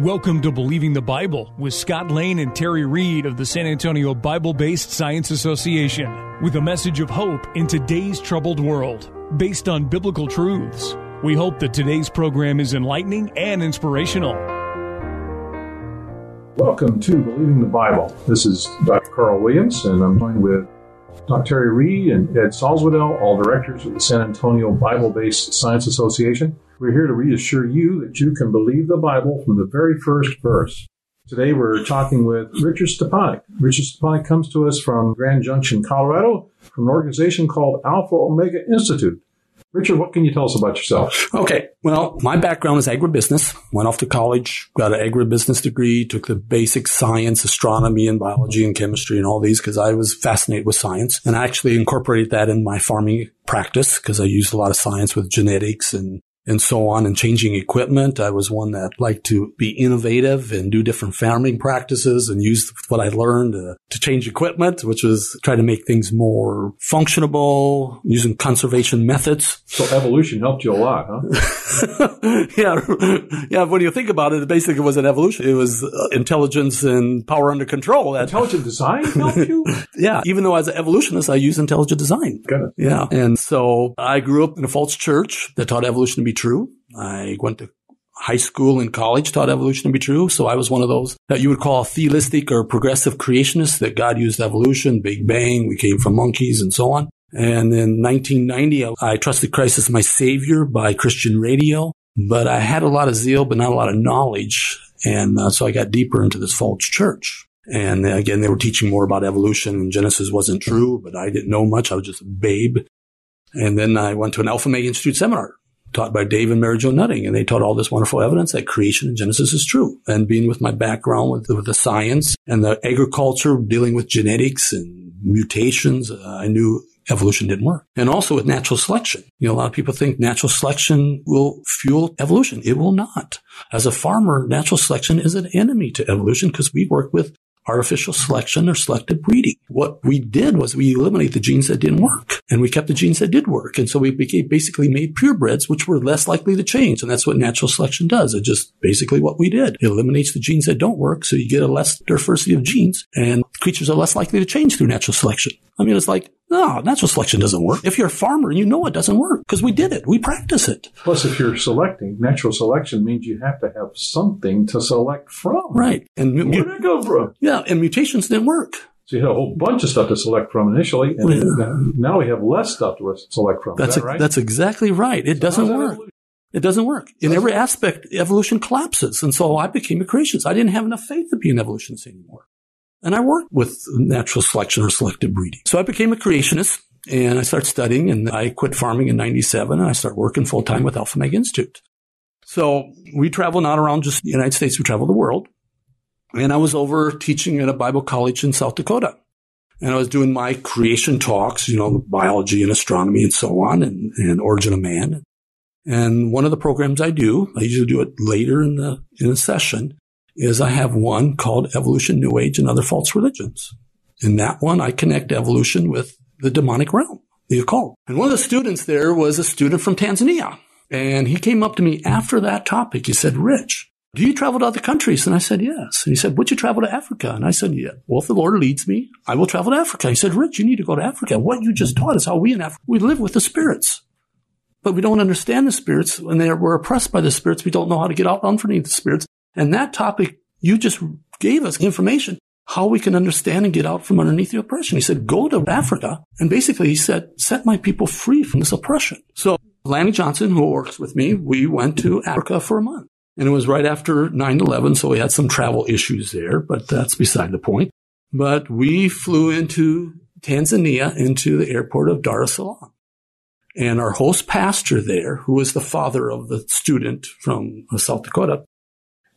Welcome to Believing the Bible with Scott Lane and Terry Reed of the San Antonio Bible Based Science Association with a message of hope in today's troubled world based on biblical truths. We hope that today's program is enlightening and inspirational. Welcome to Believing the Bible. This is Dr. Carl Williams, and I'm joined with Dr. Terry Reed and Ed Salzwedel, all directors of the San Antonio Bible Based Science Association. We're here to reassure you that you can believe the Bible from the very first verse. Today we're talking with Richard Stepanek. Richard Stepanek comes to us from Grand Junction, Colorado, from an organization called Alpha Omega Institute. Richard, what can you tell us about yourself? Okay. Well, my background is agribusiness. Went off to college, got an agribusiness degree, took the basic science, astronomy and biology and chemistry and all these because I was fascinated with science. And I actually incorporated that in my farming practice because I used a lot of science with genetics and and so on and changing equipment. I was one that liked to be innovative and do different farming practices and use what I learned to, to change equipment, which was try to make things more functionable using conservation methods. So evolution helped you a lot, huh? yeah. Yeah. When you think about it, it basically was an evolution. It was uh, intelligence and power under control. That, intelligent design helped you? yeah. Even though as an evolutionist, I use intelligent design. Goodness. Yeah. And so I grew up in a false church that taught evolution to be true. I went to high school and college taught evolution to be true. So I was one of those that you would call theistic or progressive creationists that God used evolution, Big Bang, we came from monkeys and so on. And in 1990, I trusted Christ as my savior by Christian radio, but I had a lot of zeal, but not a lot of knowledge. And uh, so I got deeper into this false church. And again, they were teaching more about evolution and Genesis wasn't true, but I didn't know much. I was just a babe. And then I went to an Alpha Omega Institute seminar taught by Dave and Mary Jo Nutting, and they taught all this wonderful evidence that creation in Genesis is true. And being with my background with, with the science and the agriculture, dealing with genetics and mutations, uh, I knew evolution didn't work. And also with natural selection. You know, a lot of people think natural selection will fuel evolution. It will not. As a farmer, natural selection is an enemy to evolution because we work with artificial selection or selective breeding. What we did was we eliminated the genes that didn't work and we kept the genes that did work. And so we became basically made purebreds, which were less likely to change. And that's what natural selection does. It just basically what we did. It eliminates the genes that don't work. So you get a less diversity of genes and creatures are less likely to change through natural selection. I mean, it's like, no, natural selection doesn't work. If you're a farmer, you know it doesn't work because we did it. We practice it. Plus, if you're selecting, natural selection means you have to have something to select from. Right. And where did it go from? Yeah, and mutations didn't work. So you had a whole bunch of stuff to select from initially, and yeah. now we have less stuff to select from. That's that right? That's exactly right. It so doesn't work. Evolution? It doesn't work. In every aspect, evolution collapses. And so I became a creationist. I didn't have enough faith to be an evolutionist anymore. And I worked with natural selection or selective breeding. So I became a creationist and I started studying and I quit farming in 97 and I started working full time with Alpha Omega Institute. So we travel not around just the United States, we travel the world. And I was over teaching at a Bible college in South Dakota. And I was doing my creation talks, you know, biology and astronomy and so on and, and origin of man. And one of the programs I do, I usually do it later in the, in the session, is I have one called Evolution, New Age, and Other False Religions. In that one, I connect evolution with the demonic realm, the occult. And one of the students there was a student from Tanzania. And he came up to me after that topic. He said, Rich, do you travel to other countries? And I said, yes. And he said, would you travel to Africa? And I said, yeah. Well, if the Lord leads me, I will travel to Africa. He said, Rich, you need to go to Africa. What you just taught is how we in Africa, we live with the spirits. But we don't understand the spirits. When we're oppressed by the spirits, we don't know how to get out underneath the spirits. And that topic, you just gave us information how we can understand and get out from underneath the oppression. He said, go to Africa. And basically he said, set my people free from this oppression. So Lanny Johnson, who works with me, we went to Africa for a month. And it was right after 9-11, so we had some travel issues there, but that's beside the point. But we flew into Tanzania into the airport of Dar es Salaam. And our host pastor there, who was the father of the student from South Dakota,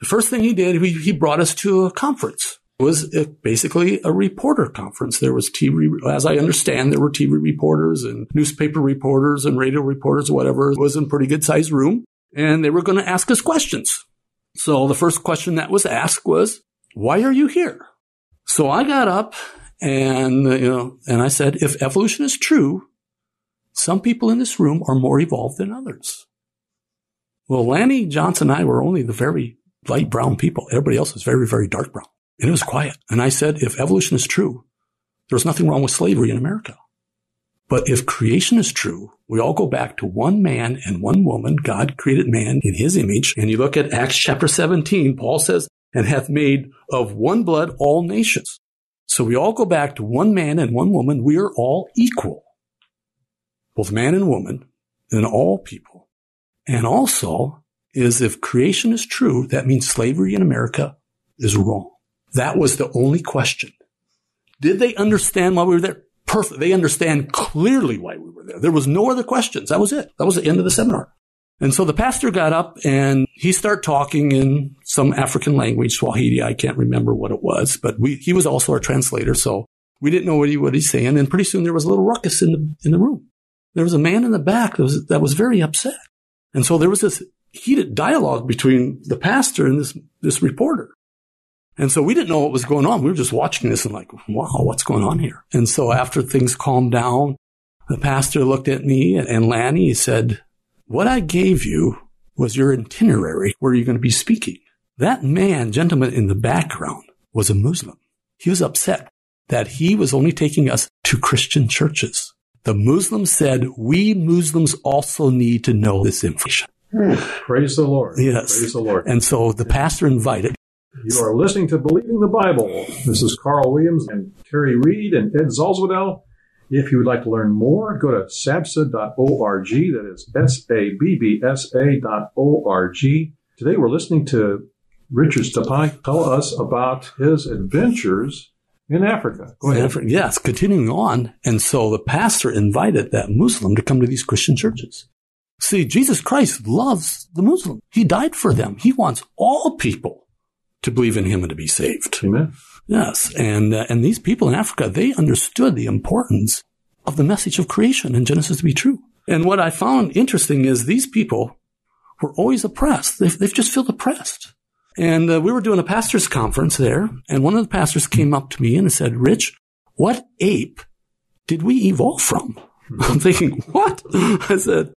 the first thing he did, he, he brought us to a conference. It was basically a reporter conference. There was TV, as I understand, there were TV reporters and newspaper reporters and radio reporters, whatever. It was in a pretty good sized room. And they were going to ask us questions. So the first question that was asked was, why are you here? So I got up and, you know, and I said, if evolution is true, some people in this room are more evolved than others. Well, Lanny Johnson and I were only the very light brown people. Everybody else was very, very dark brown. And it was quiet. And I said, if evolution is true, there's nothing wrong with slavery in America. But if creation is true, we all go back to one man and one woman. God created man in his image. And you look at Acts chapter 17, Paul says, and hath made of one blood all nations. So we all go back to one man and one woman. We are all equal, both man and woman, and all people. And also is if creation is true, that means slavery in America is wrong. That was the only question. Did they understand why we were there? Perfect. They understand clearly why we were there. There was no other questions. That was it. That was the end of the seminar. And so the pastor got up and he started talking in some African language, Swahili. I can't remember what it was, but we, he was also our translator. So we didn't know what he, he's saying. And pretty soon there was a little ruckus in the, in the room. There was a man in the back that was, that was very upset. And so there was this heated dialogue between the pastor and this, this reporter. And so we didn't know what was going on. We were just watching this and like, wow, what's going on here? And so after things calmed down, the pastor looked at me and Lanny. He said, what I gave you was your itinerary where you're going to be speaking. That man, gentleman in the background was a Muslim. He was upset that he was only taking us to Christian churches. The Muslims said, we Muslims also need to know this information. Praise the Lord. Yes. Praise the Lord. And so the pastor invited. You are listening to Believing the Bible. This is Carl Williams and Terry Reed and Ed Salzwedel. If you would like to learn more, go to sabsa.org. That is S-A-B-B-S-A dot O-R-G. Today we're listening to Richard Stapai tell us about his adventures in Africa. Go ahead. Africa- Yes, continuing on. And so the pastor invited that Muslim to come to these Christian churches. See, Jesus Christ loves the Muslim. He died for them. He wants all people to believe in him and to be saved. Amen. Yes, and uh, and these people in Africa they understood the importance of the message of creation in Genesis to be true. And what I found interesting is these people were always oppressed. They've, they've just feel oppressed. And uh, we were doing a pastors' conference there, and one of the pastors came up to me and said, "Rich, what ape did we evolve from?" I'm thinking, "What?" I said,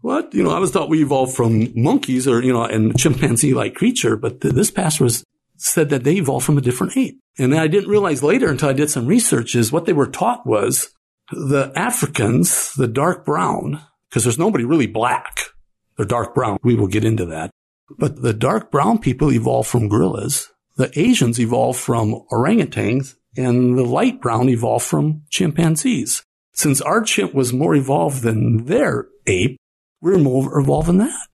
"What?" You know, I was thought we evolved from monkeys or you know, and chimpanzee-like creature, but th- this pastor was said that they evolved from a different ape. And I didn't realize later until I did some research is what they were taught was the Africans, the dark brown, because there's nobody really black. They're dark brown. We will get into that. But the dark brown people evolved from gorillas. The Asians evolved from orangutans and the light brown evolved from chimpanzees. Since our chimp was more evolved than their ape, we're more evolved than that.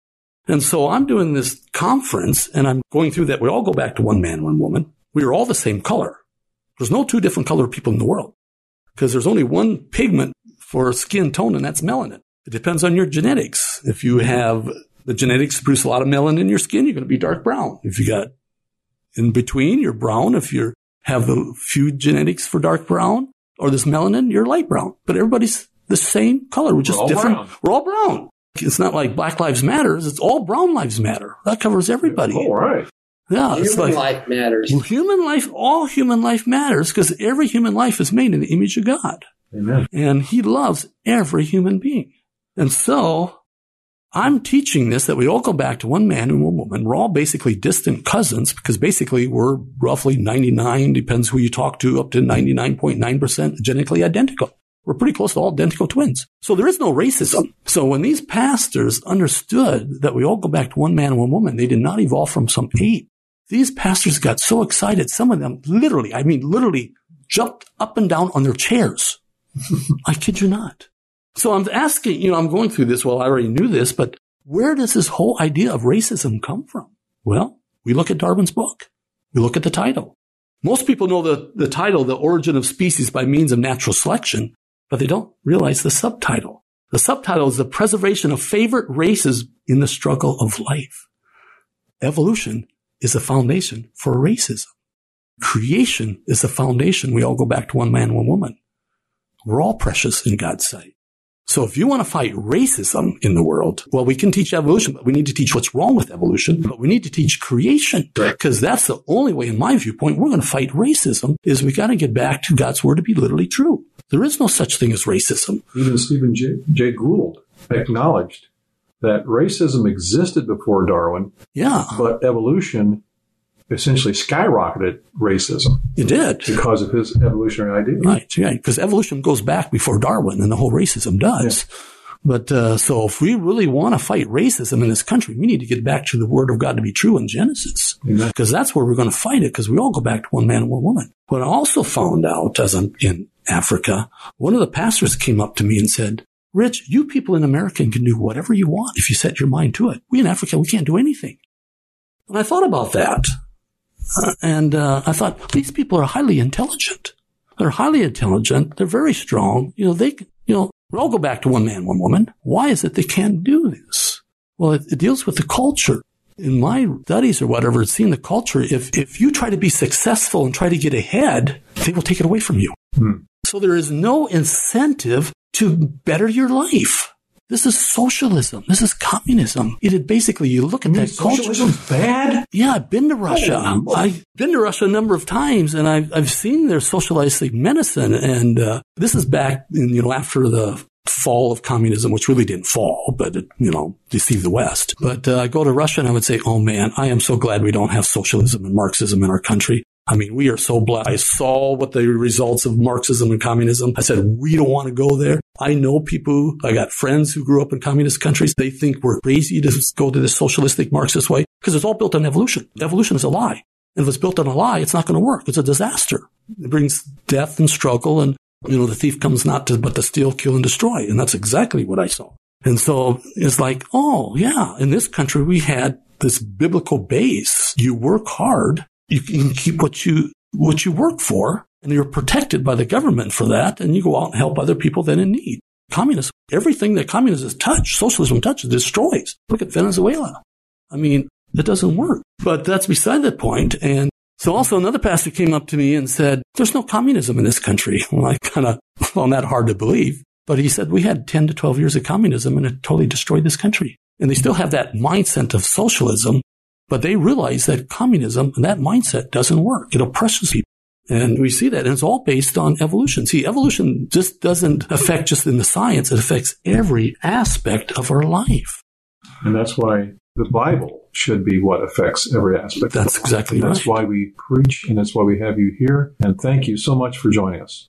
And so I'm doing this conference and I'm going through that. We all go back to one man, one woman. We are all the same color. There's no two different color people in the world because there's only one pigment for skin tone and that's melanin. It depends on your genetics. If you have the genetics to produce a lot of melanin in your skin, you're going to be dark brown. If you got in between, you're brown. If you have a few genetics for dark brown or this melanin, you're light brown. But everybody's the same color. We're just all different. brown. We're all brown. It's not like Black Lives Matters. It's all brown lives matter. That covers everybody. All right. Yeah, it's Human like life matters. human life. All human life matters because every human life is made in the image of God, Amen. and He loves every human being. And so, I'm teaching this that we all go back to one man and one woman. We're all basically distant cousins because basically we're roughly 99, depends who you talk to, up to 99.9% genetically identical. We're pretty close to all identical twins. So there is no racism. So when these pastors understood that we all go back to one man and one woman, they did not evolve from some ape. These pastors got so excited. Some of them literally, I mean, literally jumped up and down on their chairs. I kid you not. So I'm asking, you know, I'm going through this. Well, I already knew this, but where does this whole idea of racism come from? Well, we look at Darwin's book. We look at the title. Most people know the, the title, The Origin of Species by Means of Natural Selection, but they don't realize the subtitle. The subtitle is The Preservation of Favorite Races in the Struggle of Life. Evolution is the foundation for racism. Creation is the foundation. We all go back to one man, one woman. We're all precious in God's sight. So if you want to fight racism in the world, well, we can teach evolution, but we need to teach what's wrong with evolution, but we need to teach creation because that's the only way, in my viewpoint, we're going to fight racism is we got to get back to God's word to be literally true. There is no such thing as racism. Even Stephen J. Jay Gould acknowledged that racism existed before Darwin. Yeah. But evolution essentially skyrocketed racism. It did. Because of his evolutionary idea. Right, yeah. Because evolution goes back before Darwin and the whole racism does. Yeah. But uh, so if we really want to fight racism in this country, we need to get back to the word of God to be true in Genesis. Because that's where we're going to fight it because we all go back to one man and one woman. What I also found out as I'm in Africa, one of the pastors came up to me and said, Rich, you people in America can do whatever you want if you set your mind to it. We in Africa, we can't do anything. And I thought about that. Uh, and uh, I thought these people are highly intelligent. They're highly intelligent. They're very strong. You know, they, you know, we all go back to one man, one woman. Why is it they can't do this? Well, it, it deals with the culture. In my studies or whatever, it's seen the culture. If if you try to be successful and try to get ahead, they will take it away from you. Hmm. So there is no incentive to better your life. This is socialism. This is communism. It is basically, you look at you that culture. Socialism's bad? Yeah, I've been to Russia. Oh, I've been to Russia a number of times and I've, I've seen their socialistic medicine. And, uh, this is back in, you know, after the fall of communism, which really didn't fall, but it, you know, deceived the West. But uh, I go to Russia and I would say, oh man, I am so glad we don't have socialism and Marxism in our country. I mean, we are so blessed. I saw what the results of Marxism and communism. I said, we don't want to go there. I know people, I got friends who grew up in communist countries. They think we're crazy to go to this socialistic Marxist way because it's all built on evolution. Evolution is a lie. And if it's built on a lie, it's not going to work. It's a disaster. It brings death and struggle. And, you know, the thief comes not to, but to steal, kill, and destroy. And that's exactly what I saw. And so it's like, oh, yeah, in this country, we had this biblical base. You work hard you can keep what you, what you work for and you're protected by the government for that. And you go out and help other people then in need. Communism, everything that communism has touched, socialism touches, destroys. Look at Venezuela. I mean, it doesn't work, but that's beside the point. And so also another pastor came up to me and said, there's no communism in this country. Well, I kind of found that hard to believe, but he said we had 10 to 12 years of communism and it totally destroyed this country. And they still have that mindset of socialism but they realize that communism and that mindset doesn't work. It oppresses people. And we see that. And it's all based on evolution. See, evolution just doesn't affect just in the science. It affects every aspect of our life. And that's why the Bible should be what affects every aspect. That's exactly right. That's why we preach and that's why we have you here. And thank you so much for joining us.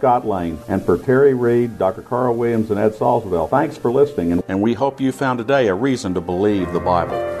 Scott Lane. And for Terry Reed, Dr. Carl Williams, and Ed Salzwedel, thanks for listening. And, and we hope you found today a reason to believe the Bible.